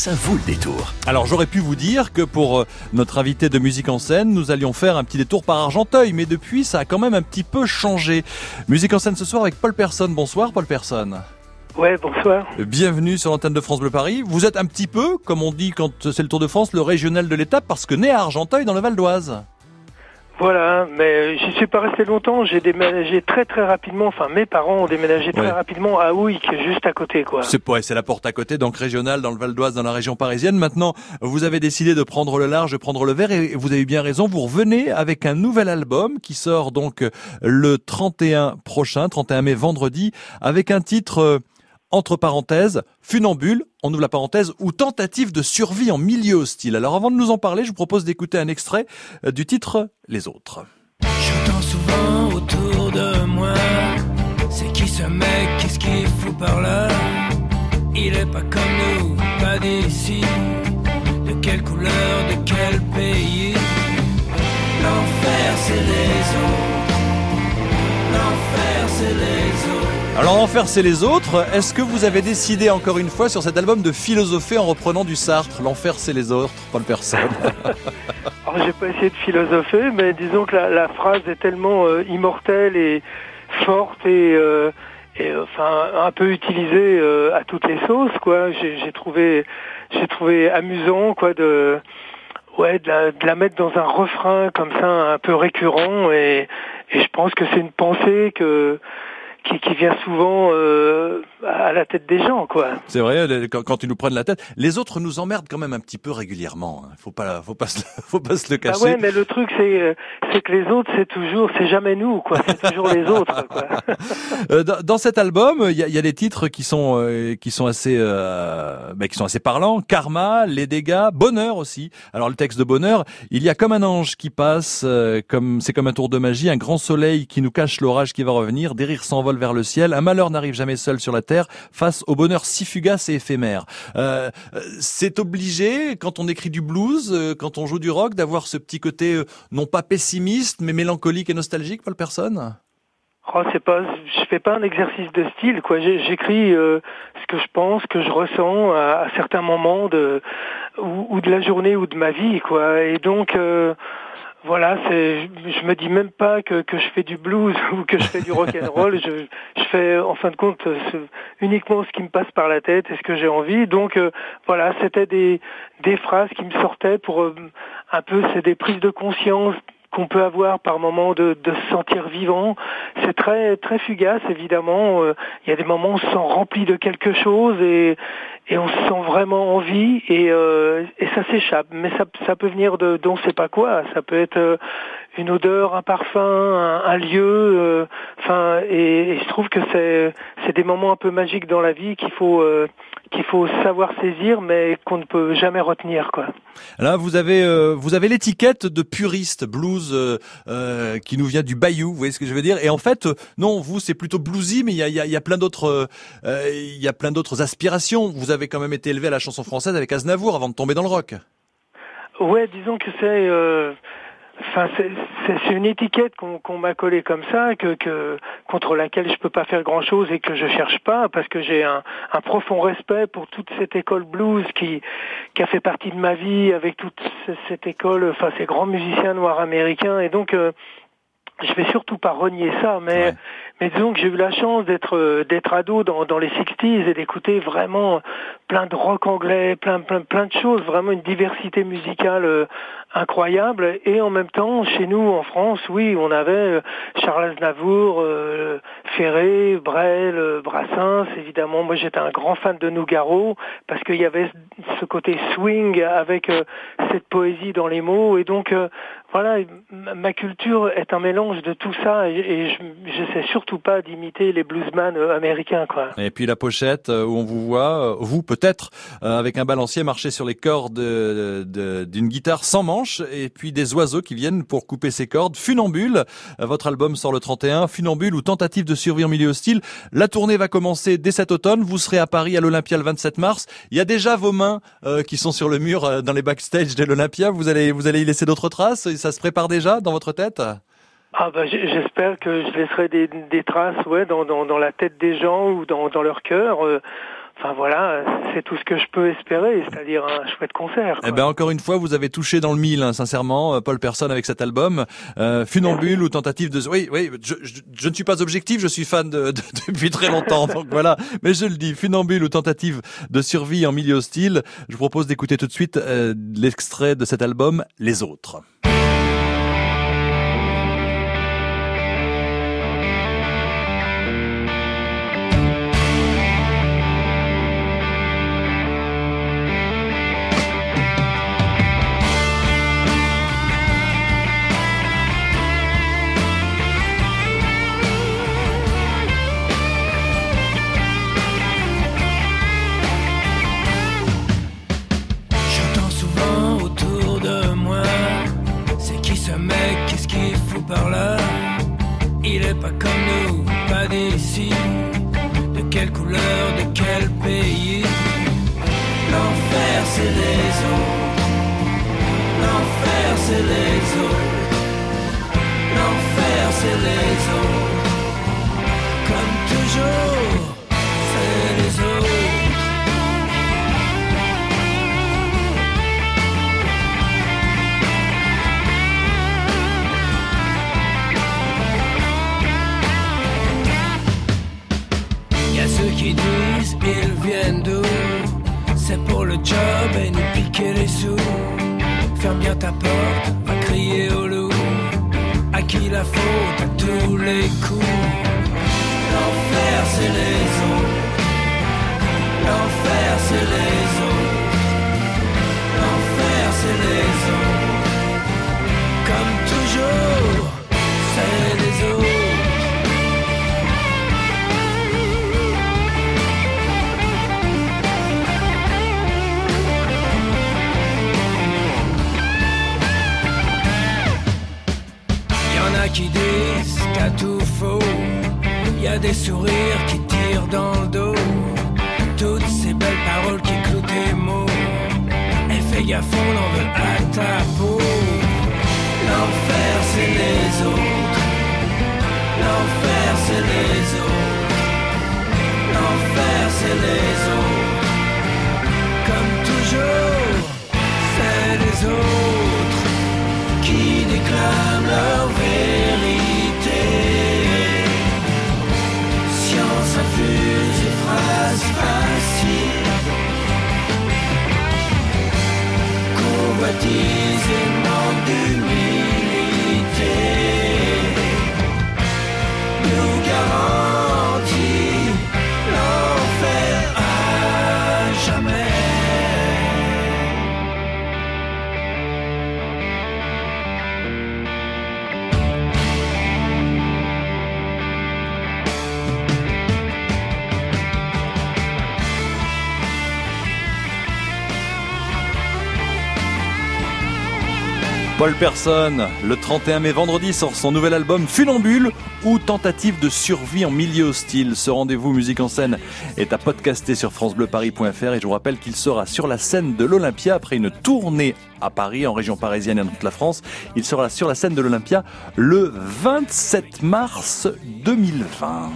ça vaut le détour. Alors j'aurais pu vous dire que pour euh, notre invité de musique en scène, nous allions faire un petit détour par Argenteuil, mais depuis ça a quand même un petit peu changé. Musique en scène ce soir avec Paul Person. Bonsoir Paul Person. Ouais, bonsoir. Bienvenue sur l'antenne de France Bleu Paris. Vous êtes un petit peu, comme on dit quand c'est le Tour de France, le régional de l'étape parce que né à Argenteuil dans le Val d'Oise. Voilà, mais j'y suis pas resté longtemps. J'ai déménagé très très rapidement. Enfin, mes parents ont déménagé très Ouais. rapidement à Houille, qui est juste à côté, quoi. C'est ouais, c'est la porte à côté, donc régional dans le Val d'Oise, dans la région parisienne. Maintenant, vous avez décidé de prendre le large, de prendre le vert, et vous avez bien raison. Vous revenez avec un nouvel album qui sort donc le 31 prochain, 31 mai, vendredi, avec un titre euh, entre parenthèses, funambule, on ouvre la parenthèse, ou tentative de survie en milieu hostile. Alors avant de nous en parler, je vous propose d'écouter un extrait euh, du titre Les autres. J'entends souvent autour de moi C'est qui ce mec, qu'est-ce qu'il fout par là? Il est pas comme nous, pas d'ici De quelle couleur, de quel pays Alors l'enfer c'est les autres. Est-ce que vous avez décidé encore une fois sur cet album de philosopher en reprenant du Sartre? L'enfer c'est les autres, Paul Personne. Alors, j'ai pas essayé de philosopher, mais disons que la, phrase est tellement euh, immortelle et forte et, euh, et, enfin un peu utilisée euh, à toutes les sauces, quoi. J'ai trouvé, j'ai trouvé amusant, quoi, de ouais, de la, de la mettre dans un refrain comme ça, un peu récurrent, et, et je pense que c'est une pensée que qui, qui vient souvent euh, à la tête des gens, quoi. C'est vrai, quand, quand ils nous prennent la tête. Les autres nous emmerdent quand même un petit peu régulièrement. hein. Faut pas, faut pas, se, faut pas se le Ah cacher. ouais, mais le truc c'est euh, c'est que les autres c'est toujours c'est jamais nous quoi, c'est toujours les autres quoi. Euh, dans, dans cet album, il y a, y a des titres qui sont, euh, qui sont assez, euh, bah, qui sont assez parlants. Karma, les dégâts, bonheur aussi. Alors le texte de bonheur, il y a comme un ange qui passe, euh, comme c'est comme un tour de magie, un grand soleil qui nous cache l'orage qui va revenir, des rires s'envolent vers le ciel, un malheur n'arrive jamais seul sur la terre face au bonheur si fugace et éphémère. Euh, euh, c'est obligé quand on écrit du blues, euh, quand on joue du rock, d'avoir ce petit côté non pas pessimiste mais mélancolique et nostalgique, Paul Personne. Oh, c'est pas je fais pas un exercice de style quoi, j'écris ce que je pense, que je ressens à, certains moments de ou, de la journée ou de ma vie quoi. Et donc voilà, c'est je me dis même pas que, je fais du blues ou que je fais du rock and roll, je, fais en fin de compte uniquement ce qui me passe par la tête et ce que j'ai envie. Donc euh, voilà, c'était des des phrases qui me sortaient pour euh, un peu c'est des prises de conscience qu'on peut avoir par moment de, de se sentir vivant. C'est très très fugace évidemment. Euh, Il y a des moments où on se sent rempli de quelque chose et et on se sent vraiment en vie et euh, ça s'échappe. Mais ça peut venir de d'on sait pas quoi. Ça peut être euh, une odeur, un parfum, un, lieu. euh, Enfin et, je trouve que c'est des moments un peu magiques dans la vie qu'il faut qu'il faut savoir saisir mais qu'on ne peut jamais retenir quoi. Là, vous avez vous avez l'étiquette de puriste blues qui nous vient du Bayou. Vous voyez ce que je veux dire? Et en fait, non, vous c'est plutôt bluesy, mais il y a, plein d'autres il y a plein d'autres aspirations. Vous quand même été élevé à la chanson française avec Aznavour avant de tomber dans le rock. Ouais, disons que c'est, euh, enfin, c'est, une étiquette qu'on, m'a collée comme ça, que, que contre laquelle je peux pas faire grand chose et que je cherche pas, parce que j'ai un, un profond respect pour toute cette école blues qui, qui a fait partie de ma vie, avec toute ce- cette école, enfin, ces grands musiciens noirs américains, et donc. euh, je vais surtout pas renier ça, mais Ouais. Mais disons que j'ai eu la chance d'être euh, d'être ado dans dans les 60s et d'écouter vraiment plein de rock anglais, plein plein plein de choses, vraiment une diversité musicale euh, incroyable et en même temps chez nous en France, oui, on avait euh, Charles Aznavour, Ferré, Brel, Brassens, évidemment. Moi, j'étais un grand fan de Nougaro parce qu'il y avait ce côté swing avec cette poésie dans les mots et donc voilà, ma culture est un mélange de tout ça et, je j'essaie surtout pas d'imiter les bluesman euh, américains quoi. Et puis la pochette euh, où on vous voit, euh, vous peut-être, avec un balancier marcher sur les cordes de- d'une guitare sans manche, et puis des oiseaux qui viennent pour couper ces cordes. Funambule, votre album sort le 31, Funambule ou tentative de survie en milieu hostile. La tournée va commencer dès cet automne. Vous serez à Paris à l'Olympia le 27 mars. Il y a déjà vos mains qui sont sur le mur dans les backstage de l'Olympia. Vous allez, vous allez y laisser d'autres traces. Ça se prépare déjà dans votre tête? Ah bah j'espère que je laisserai des, des traces ouais dans, dans, dans la tête des gens ou dans, dans leur cœur. euh. Enfin voilà, c'est tout ce que je peux espérer, c'est-à-dire un chouette concert. Eh ben encore une fois, vous avez touché dans le mille, hein, sincèrement, euh, Paul Person avec cet album, euh, Funambule ou tentative de. Oui, oui, je, je, ne suis pas objectif, je suis fan de, de, depuis très longtemps, donc voilà. Mais je le dis, Funambule ou tentative de survie en milieu hostile. Je vous propose d'écouter tout de suite euh, l'extrait de cet album, Les Autres. robe et nous piquer les sous. Ferme bien ta porte, va crier au loup. À qui la faute à tous les coups? L'enfer c'est les eaux. L'enfer c'est les eaux. Des sourires qui tirent dans le dos. Toutes ces belles paroles qui clouent tes mots. Et fais gaffe, on en veut à ta peau. L'enfer, c'est les autres. L'enfer, c'est les autres. L'enfer, c'est les autres. Paul Person, le 31 mai vendredi, sort son nouvel album Funambule ou Tentative de survie en milieu hostile. Ce rendez-vous musique en scène est à podcaster sur francebleuparis.fr et je vous rappelle qu'il sera sur la scène de l'Olympia après une tournée à Paris, en région parisienne et dans toute la France. Il sera sur la scène de l'Olympia le 27 mars 2020.